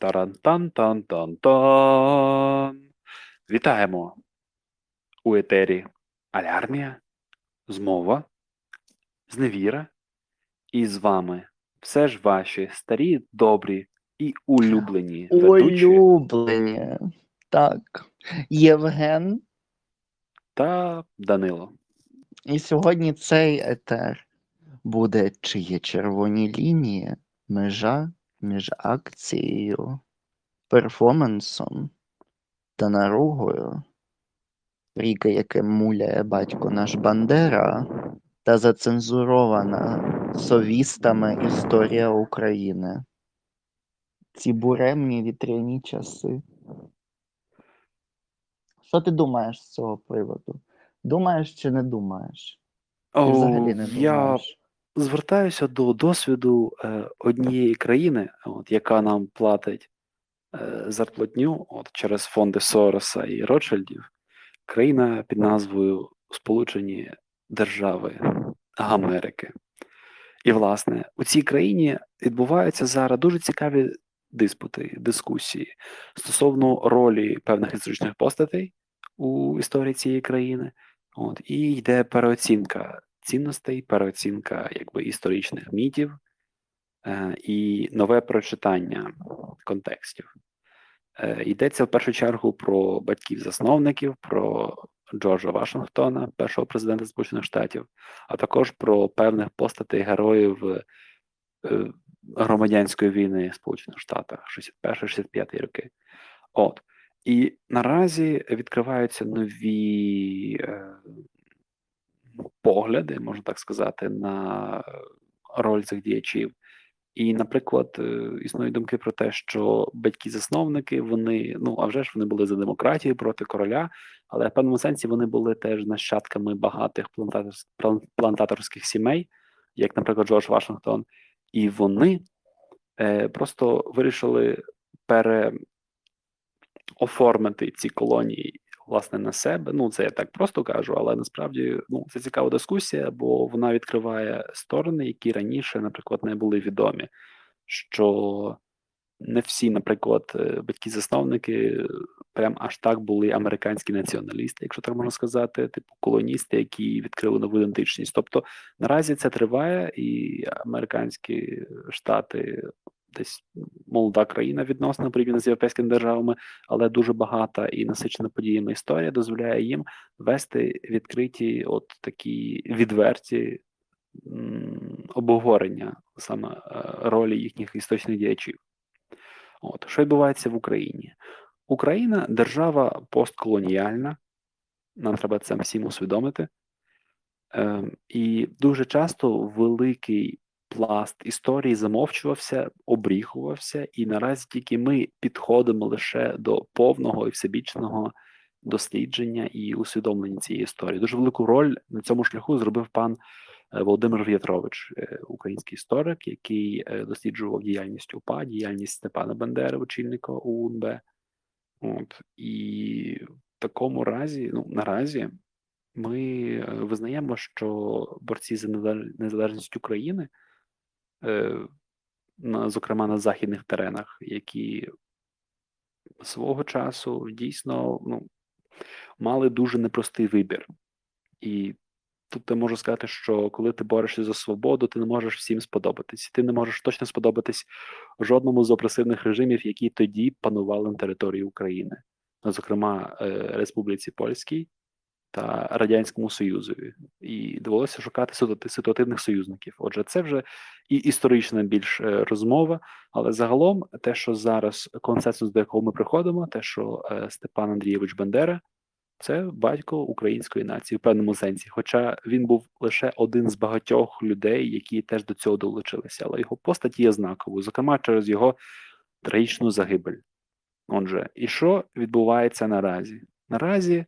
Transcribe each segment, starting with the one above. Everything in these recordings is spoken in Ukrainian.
Таран-тан-тан-тан-тан. Вітаємо у етері Алярмія, Змова, Зневіра. І з вами все ж ваші старі, добрі і улюблені ведучі Улюблені. Так. Євген. та Данило. І сьогодні цей етер буде чи є червоні лінії, межа між акцією, перформансом та наругою, ріка, яке муляє батько наш Бандера, та зацензурована совістами історія України. Ці буремні вітряні часи. Що ти думаєш з цього приводу? Думаєш чи не думаєш? Чи О, взагалі не я думаєш? Звертаюся до досвіду е, однієї країни, от, яка нам платить е, зарплатню от, через фонди Сороса і Ротшильдів. Країна під назвою Сполучені Держави Америки. І, власне, у цій країні відбуваються зараз дуже цікаві диспути, дискусії стосовно ролі певних історичних постатей у історії цієї країни. От, і йде переоцінка цінностей, переоцінка якби, історичних мітів е, і нове прочитання контекстів. Е, йдеться в першу чергу про батьків-засновників, про Джорджа Вашингтона, першого президента Сполучених Штатів, а також про певних постатей героїв е, громадянської війни Сполучених Штатах 61-65 роки. От. І наразі відкриваються нові погляди, можна так сказати, на роль цих діячів. І, наприклад, е, існують думки про те, що батьки-засновники, вони, ну а вже ж вони були за демократію проти короля, але в певному сенсі вони були теж нащадками багатих плантаторських сімей, як, наприклад, Джордж Вашингтон, і вони е, просто вирішили переоформити ці колонії власне на себе. Ну, це я так просто кажу, але насправді ну, це цікава дискусія, бо вона відкриває сторони, які раніше, наприклад, не були відомі. Що не всі, наприклад, е, батьки-засновники прям аж так були американські націоналісти, якщо так можна сказати, типу колоністи, які відкрили нову ідентичність. Тобто наразі це триває, і американські штати десь молода країна відносно порівняно з європейськими державами, але дуже багата і насичена подіями історія дозволяє їм вести відкриті, от такі відверті обговорення саме е, ролі їхніх історичних діячів. От що відбувається в Україні? Україна держава постколоніальна, нам треба це всім усвідомити. Е, і дуже часто великий пласт історії замовчувався, обріхувався, і наразі тільки ми підходимо лише до повного і всебічного дослідження і усвідомлення цієї історії. Дуже велику роль на цьому шляху зробив пан е, Володимир В'ятрович, е, український історик, який е, досліджував діяльність УПА, діяльність Степана Бандери, очільника УНБ. От і в такому разі, ну наразі, ми визнаємо, що борці за незалежність України на, зокрема на західних теренах, які свого часу дійсно ну, мали дуже непростий вибір. І тут я можу сказати, що коли ти борешся за свободу, ти не можеш всім сподобатись. Ти не можеш точно сподобатись жодному з опресивних режимів, які тоді панували на території України, зокрема е, Республіці Польській та Радянському Союзові, і довелося шукати ситуативних союзників. Отже, це вже і історична більш е, розмова, але загалом те, що зараз консенсус, до якого ми приходимо, те, що е, Степан Андрійович Бандера. Це батько української нації в певному сенсі, хоча він був лише один з багатьох людей, які теж до цього долучилися, але його постать є знаковою, зокрема через його трагічну загибель. Отже, і що відбувається наразі? Наразі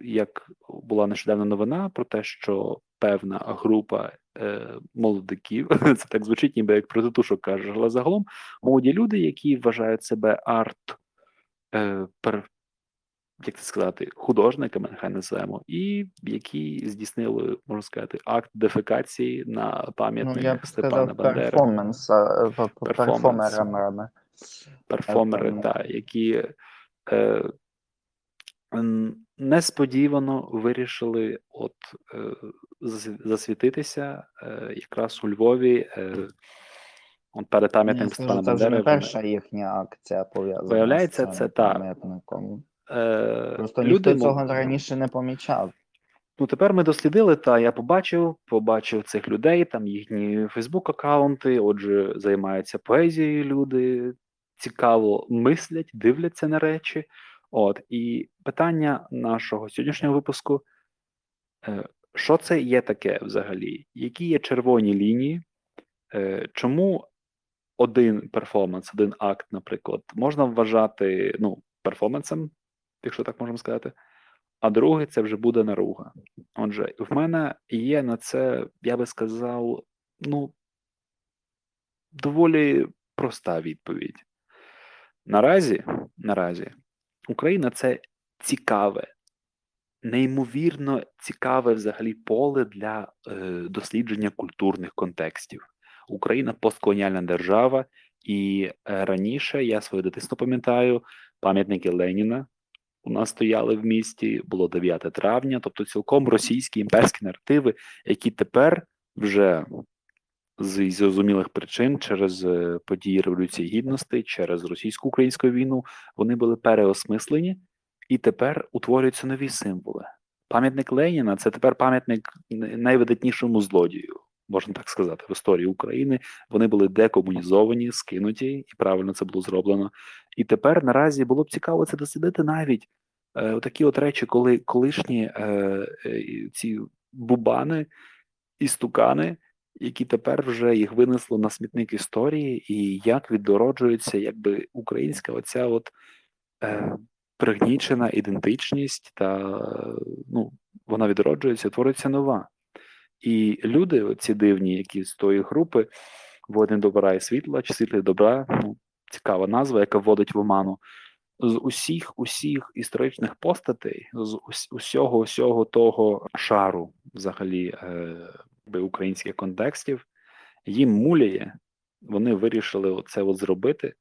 як була нещодавно новина про те, що певна група е, молодиків, це так звучить, ніби як протитушок кажеш, але загалом молоді люди, які вважають себе арт, е, як це сказати, художниками, нехай називаємо, і які здійснили, можна сказати, акт дефекації на пам'ятниках ну, Степана Бандери. Перформанс, перформерами. перформери, Певно. та, які е, несподівано вирішили от, е, засвітитися е, якраз у Львові. Е, от перед скажу, Степана це вже не Бандери. перша їхня акція пов'язана Виявляється, це цим та. пам'ятником. Е, Просто люди, ніхто цього раніше не помічав. Ну, тепер ми дослідили, та я побачив, побачив цих людей, там їхні Фейсбук-аккаунти, отже, займаються поезією люди, цікаво мислять, дивляться на речі. От, і питання нашого сьогоднішнього випуску: е, що це є таке взагалі? Які є червоні лінії? Е, Чому один перформанс, один акт, наприклад, можна вважати ну, перформансом, якщо так можемо сказати, а другий це вже буде наруга. Отже, в мене є на це, я би сказав, ну, доволі проста відповідь. Наразі, наразі, Україна це цікаве, неймовірно цікаве взагалі поле для е, дослідження культурних контекстів. Україна постколоніальна держава, і е, раніше я своє дитинство пам'ятаю пам'ятники Леніна. У нас стояли в місті, було 9 травня, тобто цілком російські імперські наративи, які тепер вже з зрозумілих причин через е, події Революції Гідності, через російсько-українську війну, вони були переосмислені, і тепер утворюються нові символи. Пам'ятник Леніна це тепер пам'ятник найвидатнішому злодію, можна так сказати, в історії України. Вони були декомунізовані, скинуті, і правильно це було зроблено. І тепер наразі було б цікаво це дослідити навіть е, такі от речі, коли колишні е, е, ці бубани і стукани, які тепер вже їх винесло на смітник історії, і як відроджується якби українська оця от е, пригнічена ідентичність, та ну, вона відроджується, твориться нова. І люди, ці дивні, які з тої групи, воїни добра і світла, чи світлі добра, ну, цікава назва, яка вводить в оману. З усіх усіх історичних постатей, з усього усього того шару, взагалі, е, би українських контекстів, їм муляє, вони вирішили це от зробити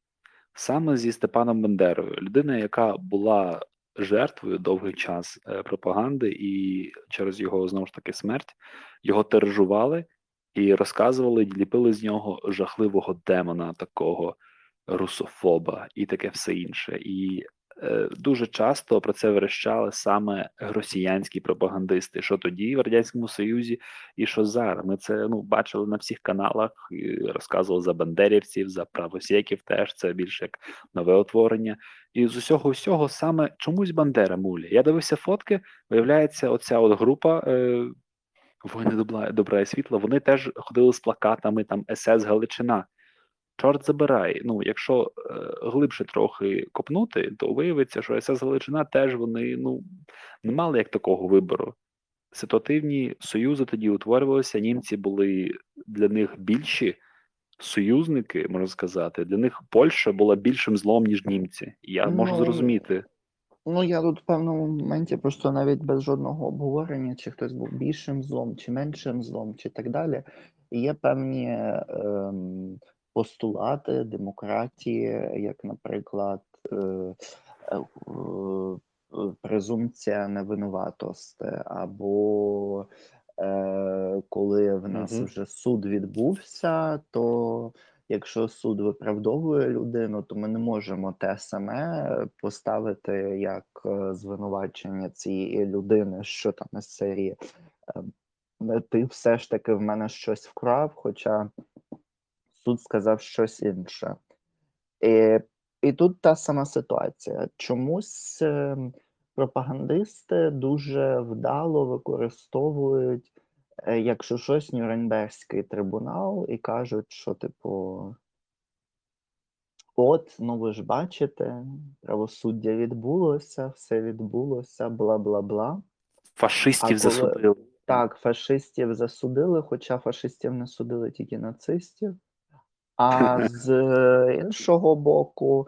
саме зі Степаном Бандерою, людина, яка була жертвою довгий час е, пропаганди, і через його знову ж таки смерть його тиражували і розказували, ліпили з нього жахливого демона, такого русофоба і таке все інше. І дуже часто про це верещали саме росіянські пропагандисти, що тоді в радянському Союзі, і що зараз. Ми це ну бачили на всіх каналах, розказували за бандерівців, за правосєків. Теж це більше як нове утворення. І з усього всього саме чомусь Бандера мулі. Я дивився фотки. Виявляється, оця от група. Е, Воїни добра, добра і світла, вони теж ходили з плакатами там СС Галичина. Чорт забирай. Ну, якщо е, глибше трохи копнути, то виявиться, що СС Галичина теж вони ну, не мали як такого вибору. Ситуативні союзи тоді утворювалися, німці були для них більші союзники, можна сказати. Для них Польща була більшим злом, ніж німці. Я можу Ну, зрозуміти. Ну, я тут в певному моменті просто навіть без жодного обговорення, чи хтось був більшим злом, чи меншим злом, чи так далі. Є певні ем, постулати демократії, як, наприклад, е, е, е, презумпція невинуватості, або коли в нас Мгм. вже суд відбувся, то якщо суд виправдовує людину, то ми не можемо те саме поставити як звинувачення цієї людини, що там із серії. Ти все ж таки в мене щось вкрав, хоча суд сказав щось інше. І, і тут та сама ситуація. Чомусь е, пропагандисти дуже вдало використовують, е, якщо щось, Нюрнберзький трибунал, і кажуть, що, типу, от, ну ви ж бачите, правосуддя відбулося, все відбулося, бла бла бла. Фашистів коли- засудили. Так, фашистів засудили, хоча фашистів не судили тільки нацистів. А з іншого боку,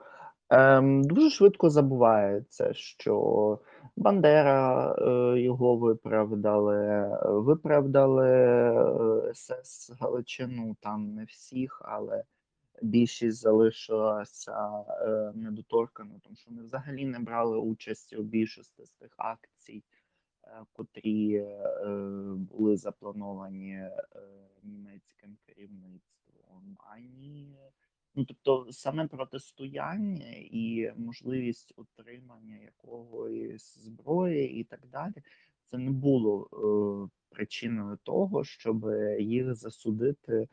ем, дуже швидко забувається, що Бандера е, його виправдали, виправдали е, СС Галичину, там не всіх, але більшість залишилася е, недоторканою, тому що вони взагалі не брали участі у більшості з тих акцій, е, котрі е, були заплановані е, німецьким керівництвом, ані ну тобто саме протистояння і можливість отримання якогось зброї і так далі, це не було е, причиною того, щоб їх засудити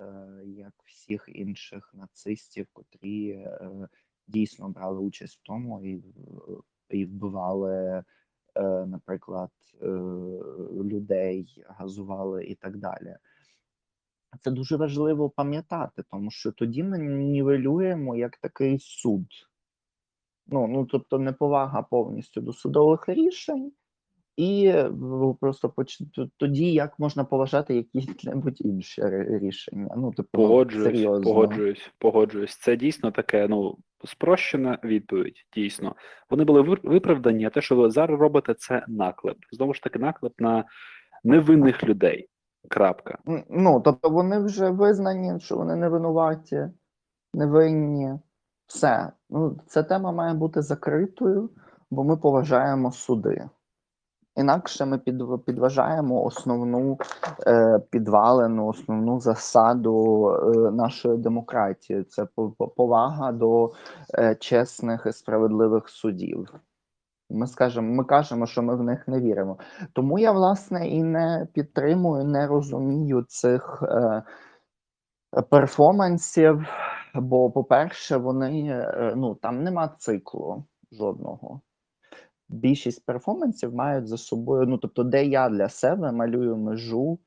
е, як всіх інших нацистів, котрі е, дійсно брали участь в тому і, і вбивали, е, наприклад, е, людей, газували і так далі. Це дуже важливо пам'ятати, тому що тоді ми нівелюємо як такий суд. Ну, ну тобто неповага повністю до судових рішень, і е, просто поч... тоді як можна поважати якісь-небудь інші рішення. Ну, типу, Погоджуюсь, серйозно. погоджуюсь, погоджуюсь. Це дійсно таке, ну, спрощена відповідь, дійсно. Вони були виправдані, а те, що ви зараз робите, це наклеп. Знову ж таки, наклеп на невинних людей. Крапка. Ну, тобто вони вже визнані, що вони не винуваті, невинні. Все. Ну, ця тема має бути закритою, бо ми поважаємо суди. Інакше ми під, підважаємо основну е, підвалену, основну засаду е, нашої демократії. Це по- по- повага до е, чесних і справедливих судів. Ми скажемо, ми кажемо, що ми в них не віримо. Тому я власне і не підтримую, не розумію цих е, перформансів. Бо, по-перше, вони е, ну там нема циклу жодного. Більшість перформансів мають за собою, ну тобто, де я для себе малюю межу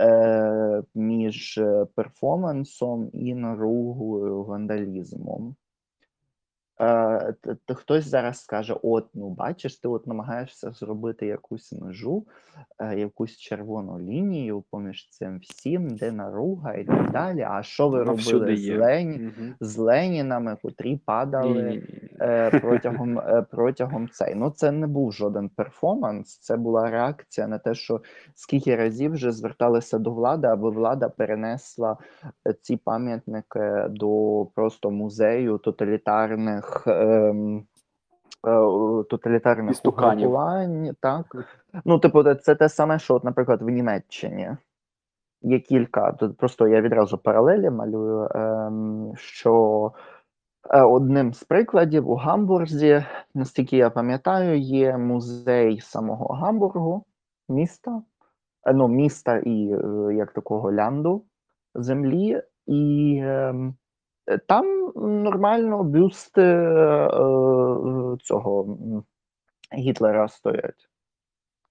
е, між е, перформансом і наругою вандалізмом. Е, т- т- хтось зараз скаже: от, ну бачиш, ти от намагаєшся зробити якусь межу, е, якусь червону лінію поміж цим всім, де наруга і так далі. А що ви робили з. Лені... Мгм. з Ленінами, котрі падали е, протягом, е, протягом цей. Ну, це не був жоден перформанс, це була реакція на те, що скільки разів вже зверталися до влади, аби влада перенесла е, ці пам'ятники до просто музею тоталітарних. Ем, е, Тоталітарних угрупувань, так. Ну, типу, це- те саме, що, от, наприклад, в Німеччині. Є кілька. Тут просто я відразу паралелі малюю, ем, що Е, Одним з прикладів у Гамбурзі, наскільки я пам'ятаю, є музей самого Гамбургу, міста, е, ну, міста і е, як такого лянду землі, і ем, е, там нормально бюсти е, е, цього Гітлера стоять.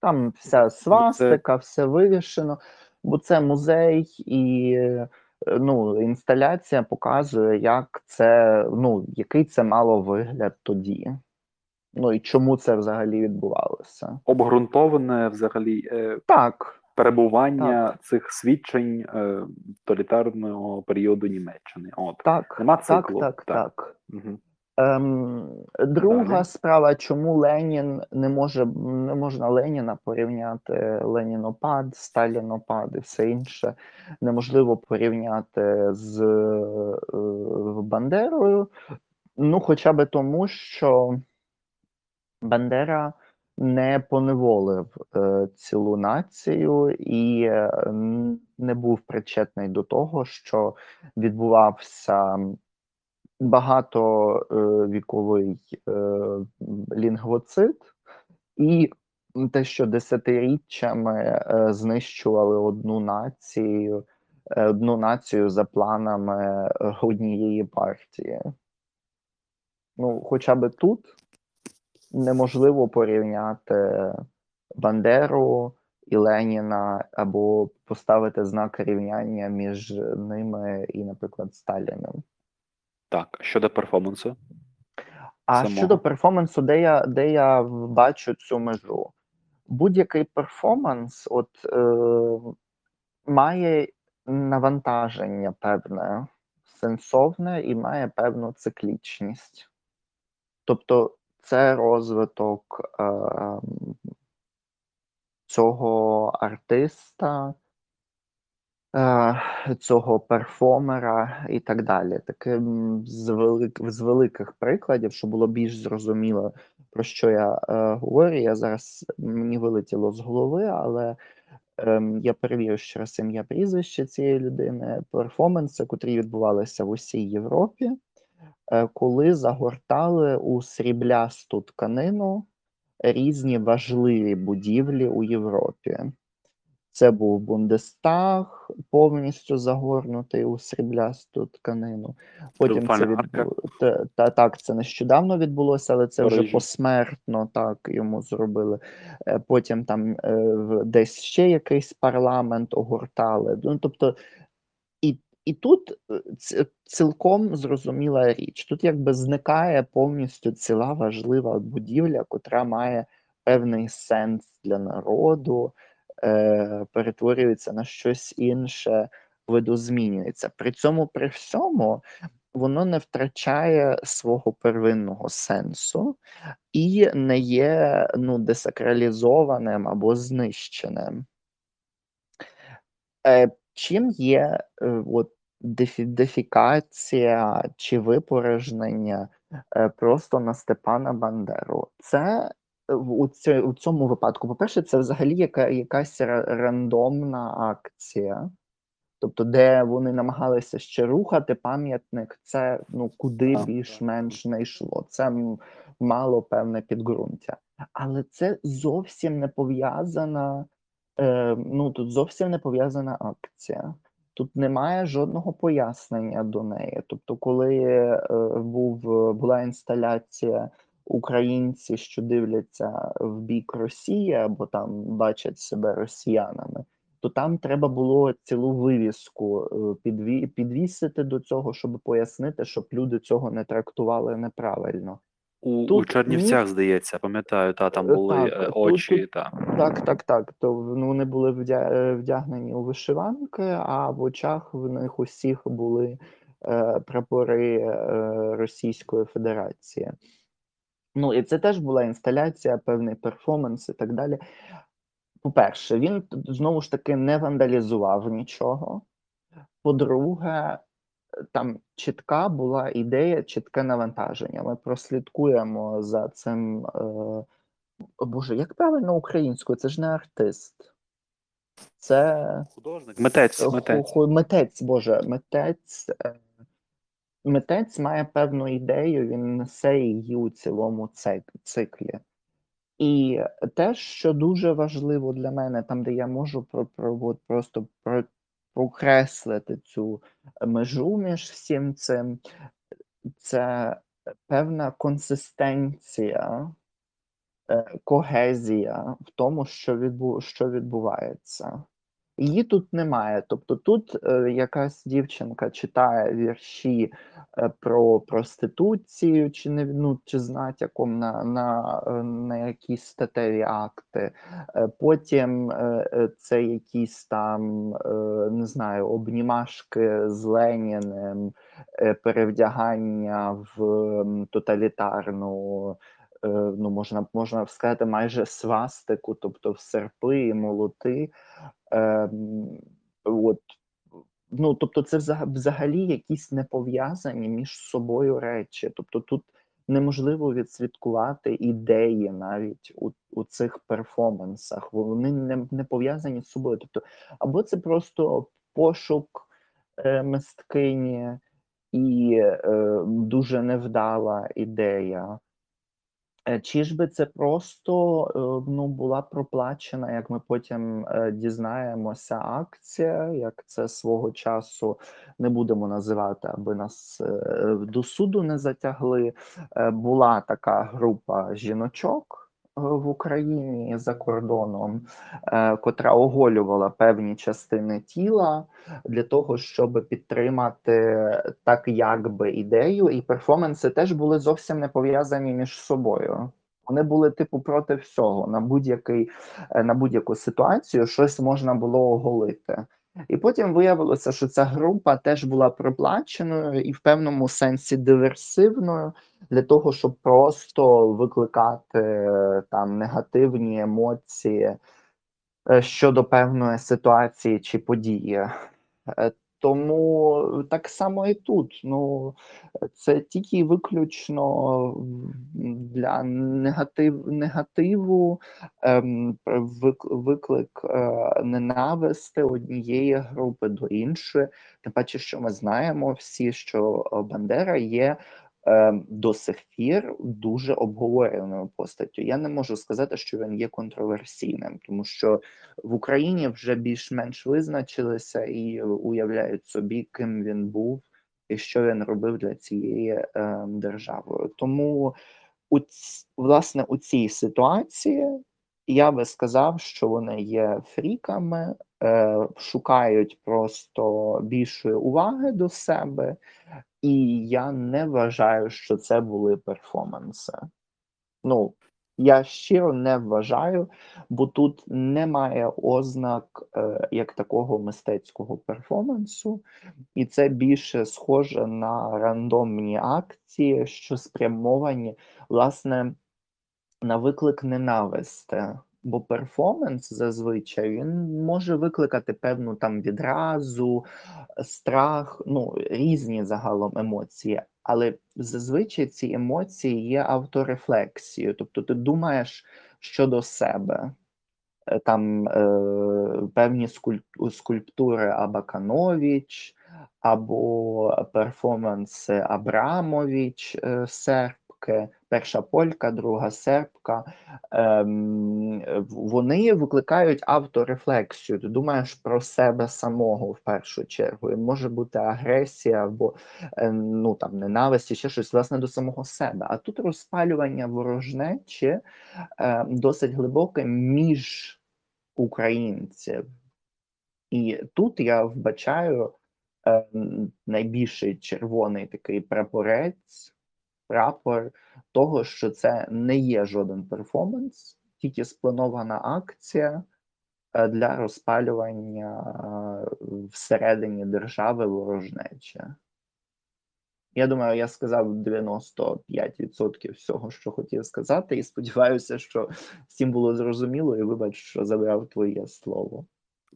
Там вся свастика, все вивішено, бо це музей і е, ну, інсталяція показує, як це, ну, який це мало вигляд тоді. Ну і чому це взагалі відбувалося? Обґрунтоване взагалі е, Так, перебування цих свідчень е, тоталітарного періоду Німеччини. От. так, Нема циклу, так, так. так. Мгм. Ем, друга Далі. справа, чому Ленін не може не можна Леніна порівняти Ленінопад, Сталінопад і все інше неможливо порівняти з е, Бандерою. Ну, хоча би тому, що Бандера не поневолив е, цілу націю і е, не був причетний до того, що відбувався багатовіковий е, лінгвоцид, і те, що десятиріччями е, знищували одну націю, е, одну націю за планами е, однієї партії. Ну, хоча би тут неможливо порівняти Бандеру і Леніна або поставити знак рівняння між ними і, наприклад, Сталіним. Так, щодо перформансу. А самого. щодо перформансу, де я, де я бачу цю межу? Будь-який перформанс от, е, має навантаження певне, сенсовне і має певну циклічність. Тобто це розвиток е, цього артиста е, цього перформера і так далі. Таким з велик з великих прикладів, щоб було більш зрозуміло, про що я, е, говорю. Я зараз мені вилетіло з голови, але, ем, я перевірю ще раз ім'я, прізвище цієї людини. Перформанси, котрі відбувалися в усій Європі, коли загортали у сріблясту тканину різні важливі будівлі у Європі. Це був Бундестаг, повністю загорнутий у сріблясту тканину. Потім це відбу... та, та, так, це нещодавно відбулося, але це вже посмертно так йому зробили. Е, Потім там е, десь ще якийсь парламент огортали. Ну, тобто, і, тут е, цілком зрозуміла річ. Тут якби зникає повністю ціла важлива будівля, котра має певний сенс для народу, е, перетворюється на щось інше, видозмінюється. При цьому, при всьому, воно не втрачає свого первинного сенсу і не є ну, десакралізованим або знищеним. Е, чим є е, от, дефі, дефікація чи випорожнення е, просто на Степана Бандеру? Це е, у, ці, у цьому випадку, по-перше, це взагалі яка, якась рандомна акція. Тобто, де вони намагалися ще рухати пам'ятник, це ну куди більш-менш не йшло. Це мало певне підґрунтя. Але це зовсім не пов'язана. Е, ну тут зовсім не пов'язана акція. Тут немає жодного пояснення до неї. Тобто, коли е, був була інсталяція українці, що дивляться в бік Росії або там бачать себе росіянами, то там треба було цілу вивіску е, підві, підвісити до цього, щоб пояснити, щоб люди цього не трактували неправильно. У, у Чернівцях, ні- здається, пам'ятаю, та там Е, були так, е, очі. тут- Та. Так, так, так. То ну, вони були е, вдягнені у вишиванки, а в очах в них усіх були е, прапори е, Російської Федерації. Ну, і це теж була інсталяція, певний перформанс і так далі. По-перше, він знову ж таки не вандалізував нічого. По-друге, там чітка була ідея, чітке навантаження. Ми прослідкуємо за цим. Е... Боже, як правильно українською? Це ж не артист. Це Художник, митець, митець. митець, Боже, митець. е, Митець має певну ідею, він несе її у цілому циклі. І те, що дуже важливо для мене, там, де я можу про, про, просто про, прокреслити цю межу між всім цим, це певна консистенція, е, когезія в тому, що, відбу, що відбувається. Її тут немає. Тобто тут е, якась дівчинка читає вірші е, про проституцію, чи не ну, чи з натяком на, на, е, на якісь статеві акти. Е, потім е, е, це якісь там, е, не знаю, обнімашки з Леніним, е, перевдягання в тоталітарну. Е, Ну, можна, можна сказати, майже свастику, тобто в серпи і молоти. Ем, от, ну, тобто, це взагалі якісь непов'язані між собою речі. Тобто, тут неможливо відслідкувати ідеї навіть у, у цих перформансах. Вони не, не пов'язані з собою. Тобто, або це просто пошук е, мисткині і е, дуже невдала ідея. Е, Чи ж би це просто е, ну, була проплачена, як ми потім е, дізнаємося, акція, як це свого часу не будемо називати, аби нас до суду не затягли. Була така група жіночок в Україні за кордоном, е, котра оголювала певні частини тіла для того, щоб підтримати так якби ідею, і перформанси теж були зовсім не пов'язані між собою. Вони були типу проти всього на будь-який е, на будь-яку ситуацію щось можна було оголити. І потім виявилося, що ця група теж була проплаченою і в певному сенсі диверсивною для того, щоб просто викликати е, там негативні емоції е, щодо певної ситуації чи події. Тому так само і тут. Ну, це тільки виключно для негатив, негативу, ем, виклик е, ненависти однієї групи до іншої. Тим паче, що ми знаємо всі, що Бандера є до сих пір дуже обговореною постаттю. Я не можу сказати, що він є контроверсійним, тому що в Україні вже більш-менш визначилися і уявляють собі, ким він був і що він робив для цієї е, держави. Тому у власне у цій ситуації я би сказав, що вони є фріками, е, шукають просто більшої уваги до себе, і я не вважаю, що це були перформанси. Ну, я щиро не вважаю, бо тут немає ознак е, як такого мистецького перформансу, і це більше схоже на рандомні акції, що спрямовані, власне, на виклик ненависти. Бо перформанс зазвичай він може викликати певну там відразу, страх, ну різні загалом емоції, але зазвичай ці емоції є авторефлексією. Тобто ти думаєш щодо себе. Е, там е, певні скульптури Абаканович або перформанси Абрамович е, сербки, перша полька, друга сербка, ем, вони викликають авторефлексію. Ти думаєш про себе самого в першу чергу. І може бути агресія або е, ну там ненависть, ще щось власне до самого себе. А тут розпалювання ворожнечі е, досить глибоке між українців. І тут я вбачаю е, найбільший червоний такий прапорець прапор того, що це не є жоден перформанс, тільки спланована акція е, для розпалювання е, всередині держави ворожнечі. Я думаю, я сказав 95% всього, що хотів сказати, і сподіваюся, що всім було зрозуміло, і вибач, що забрав твоє слово.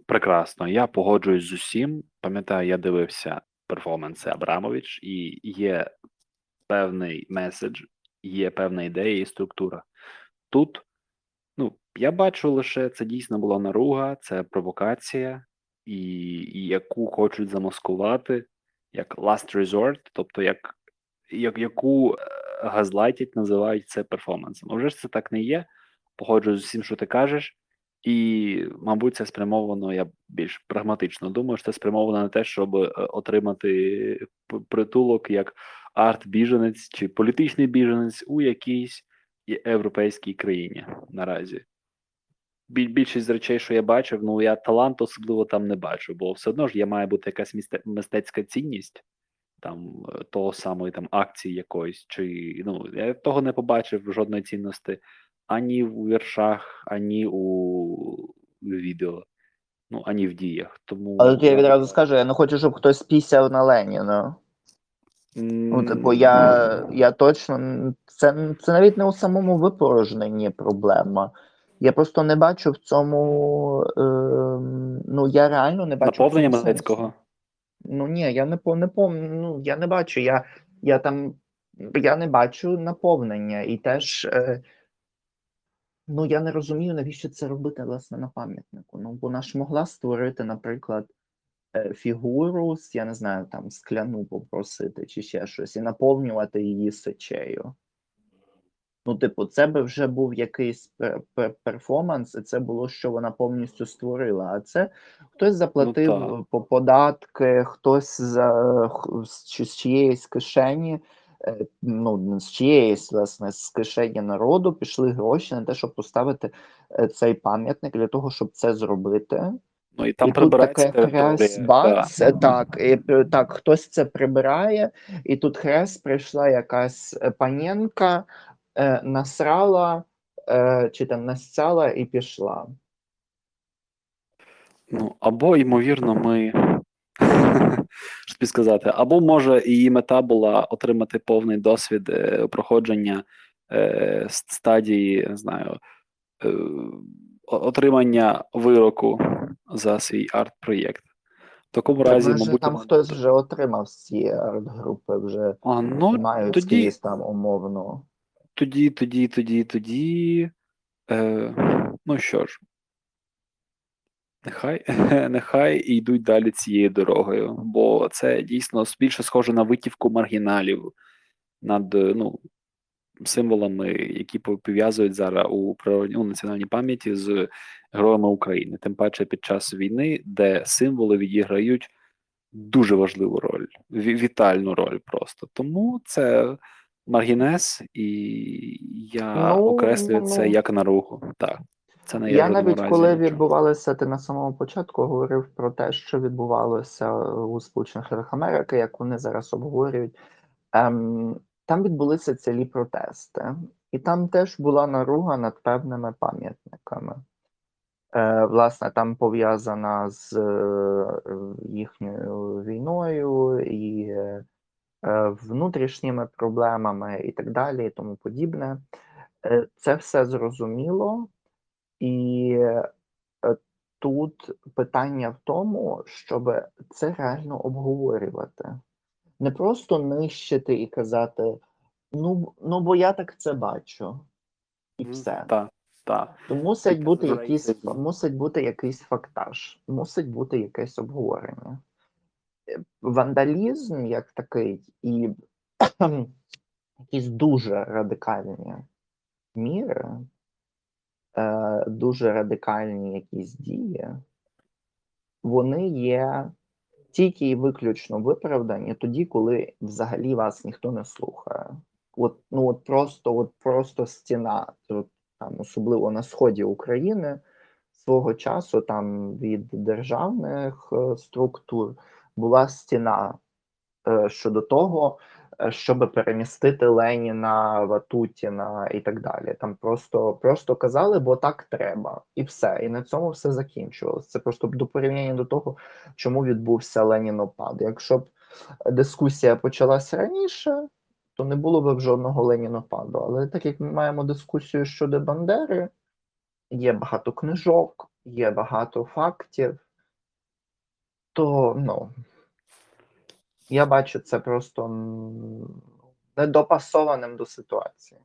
Прекрасно, я погоджуюсь з усім. Пам'ятаю, я дивився перформанси Абрамович, і є певний меседж, є певна ідея і структура. Тут, ну, я бачу лише це дійсно була наруга, це провокація, і, і яку хочуть замаскувати як last resort, тобто як як яку е, газлайтять, називають це перформансом. А ж це так не є. Погоджуюсь з усім, що ти кажеш. І, мабуть, це спрямовано, я більш прагматично думаю, що це спрямовано на те, щоб е, отримати притулок як арт-біженець чи політичний біженець у якійсь європейській країні наразі. Більшість речей, що я бачив, ну я талант особливо там не бачу, бо все одно ж є має бути якась мистецька цінність там е, того самої там акції якоїсь, чи ну я того не побачив жодної цінності ані в віршах, ані у відео, ну ані в діях. Тому але тут я відразу скажу: я не хочу, щоб хтось пісяв на Леніна. Ну, типу, я я точно це це навіть не у самому випорожненні проблема. Я просто не бачу в цьому. Е, ну я реально не бачу наповнення мистецького. Ну ні, я не не ну, я не бачу. Я я там я не бачу наповнення і теж. Е, Ну я не розумію, навіщо це робити власне на пам'ятнику. Ну вона ж могла створити, наприклад, Е, фігуру, я не знаю, там скляну попросити чи ще щось, і наповнювати її сечею. Ну, типу, це би вже був якийсь перформанс, і це було, що вона повністю створила. А це хтось заплатив ну, по податки, хтось за з, з чиєїсь кишені, ну з чиєїсь власне з кишені народу пішли гроші на те, щоб поставити е, цей пам'ятник для того, щоб це зробити. Ну і там і прибирається тут таке хрест, бац, да. так, і так, хтось це прибирає, і тут хрест прийшла якась е, паненка, е, насрала е, чи там насцяла і пішла. Ну, або, ймовірно, ми. Що тобі сказати, або може її мета була отримати повний досвід е, проходження е, стадії, не знаю, е, отримання вироку за свій арт-проєкт. В такому Так, разі, може, мабуть, там хтось вже отримав цієї арт-групи, вже А, ну, мають тоді, скрізь там умовно. тоді, тоді, тоді, тоді. Е, ну що ж, нехай, нехай і йдуть далі цією дорогою, бо це дійсно більше схоже на витівку маргіналів над ну, символами, які пов- пов'язують зараз у природній у національній пам'яті з героями України. Тим паче під час війни, де символи відіграють дуже важливу роль, ві- вітальну роль просто. Тому це маргінез, і я Ну, окреслюю ну, це як наругу. Так, це не Я навіть разі коли нічого. відбувалося, ти на самому початку говорив про те, що відбувалося у Сполучених Штатах Америки, як вони зараз обговорюють. Ем, там відбулися цілі протести, і там теж була наруга над певними пам'ятниками. Е, власне, там пов'язана з е, їхньою війною і е, внутрішніми проблемами і так далі, і тому подібне. Е, Це все зрозуміло, і е, тут питання в тому, щоб це реально обговорювати. Не просто нищити і казати: ну, ну бо я так це бачу, і все. Так, так. То мусить бути якийсь, мусить бути якийсь фактаж, мусить бути якесь обговорення. Е, Вандалізм як такий, і якісь дуже радикальні міри, е, дуже радикальні якісь дії, вони є тільки і виключно виправдані тоді, коли взагалі вас ніхто не слухає. От, ну от просто, от просто стіна, от, там, особливо на сході України, свого часу там від державних е, структур була стіна е, щодо того, щоб перемістити Леніна, Ватутіна і так далі. Там просто, просто казали, бо так треба, і все. І на цьому все закінчувалося. Це просто до порівняння до того, чому відбувся Ленінопад. Якщо б дискусія почалася раніше, то не було б жодного Ленінопаду. Але так як ми маємо дискусію щодо Бандери, є багато книжок, є багато фактів, то ну. Я бачу це просто недопасованим до ситуації.